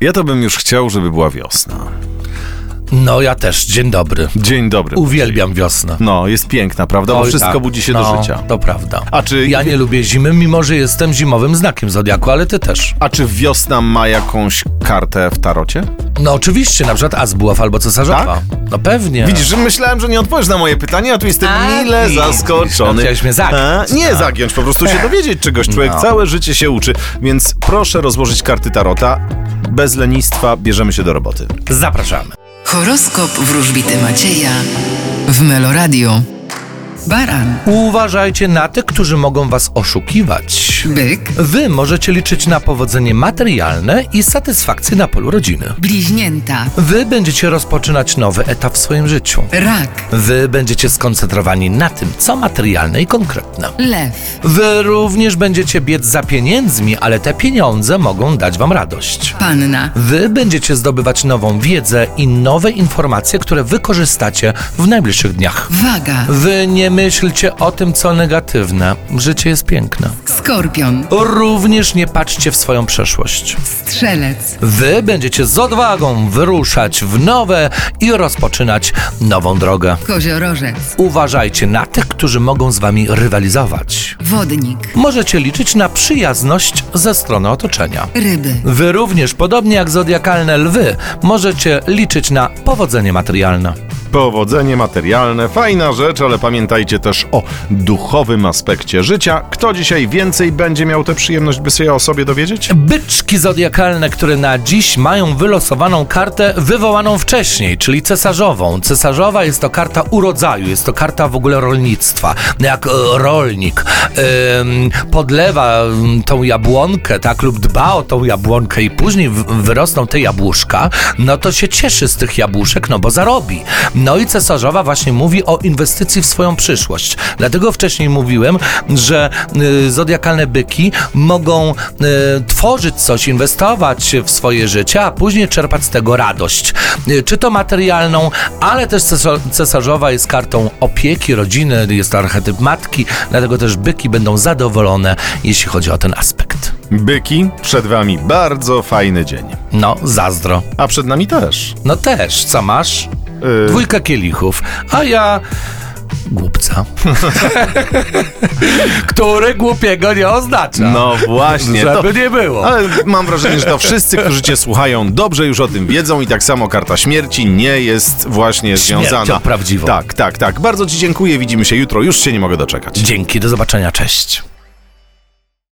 Ja to bym już chciał, żeby była wiosna. No ja też, dzień dobry. Dzień dobry. Uwielbiam wiosnę. No, jest piękna, prawda? Bo Oj, wszystko tak. budzi się no, do życia. To prawda. A czy, Ja nie lubię zimy, mimo że jestem zimowym znakiem zodiaku, ale ty też. a czy wiosna ma jakąś kartę w tarocie? No oczywiście, na przykład Azbuław albo Cesarzowa. No pewnie. Tak? Widzisz, że myślałem, że nie odpowiesz na moje pytanie, a tu jestem A, mile widzisz, zaskoczony. chciałeś mnie zagiąć. A, nie No. zagiąć, po prostu się dowiedzieć czegoś. Człowiek No. całe życie się uczy, więc proszę rozłożyć karty tarota. Bez lenistwa bierzemy się do roboty. Zapraszamy. Horoskop wróżbity Macieja w Meloradio. Baran, Uważajcie na tych, którzy mogą was oszukiwać. Byk, Wy możecie liczyć na powodzenie materialne i satysfakcję na polu rodziny. bliźnięta, Wy będziecie rozpoczynać nowy etap w swoim życiu. rak, Wy będziecie skoncentrowani na tym, co materialne i konkretne. lew, Wy również będziecie biec za pieniędzmi, ale te pieniądze mogą dać wam radość. panna, Wy będziecie zdobywać nową wiedzę i nowe informacje, które wykorzystacie w najbliższych dniach. waga, Wy nie myślcie o tym, co negatywne. Życie jest piękne. skorpion, Również nie patrzcie w swoją przeszłość. strzelec, Wy będziecie z odwagą wyruszać w nowe i rozpoczynać nową drogę. koziorożec, Uważajcie na tych, którzy mogą z wami rywalizować. wodnik, Możecie liczyć na przyjazność ze strony otoczenia. ryby, Wy również, podobnie jak zodiakalne lwy, możecie liczyć na powodzenie materialne. Powodzenie materialne, fajna rzecz, ale pamiętajcie też o duchowym aspekcie życia. Kto dzisiaj więcej będzie miał tę przyjemność, by się o sobie dowiedzieć? Byczki zodiakalne, które na dziś mają wylosowaną kartę wywołaną wcześniej, czyli cesarzową. Cesarzowa jest to karta urodzaju, jest to karta w ogóle rolnictwa. Jak e, rolnik podlewa em, tą jabłonkę, tak, lub dba o tą jabłonkę i później wyrosną te jabłuszka, no to się cieszy z tych jabłuszek, no bo zarobi. No i cesarzowa właśnie mówi o inwestycji w swoją przyszłość. Dlatego wcześniej mówiłem, że y, zodiakalne byki mogą y, tworzyć coś, inwestować w swoje życie, a później czerpać z tego radość. Y, czy to materialną, ale też cesar- cesarzowa jest kartą opieki, rodziny, jest to archetyp matki, dlatego też byki będą zadowolone, jeśli chodzi o ten aspekt. Byki, przed wami bardzo fajny dzień. No, zazdro. A przed nami też. No też, co masz? Yy, Dwójka kielichów, a ja głupca. Który głupiego nie oznacza. no właśnie. To, Żeby nie było. ale mam wrażenie, że to wszyscy, którzy cię słuchają, dobrze już o tym wiedzą i tak samo karta śmierci nie jest właśnie Śmiercią związana. prawdziwą. Tak, tak, tak. Bardzo ci dziękuję. Widzimy się jutro. Już się nie mogę doczekać. Dzięki, do zobaczenia, cześć.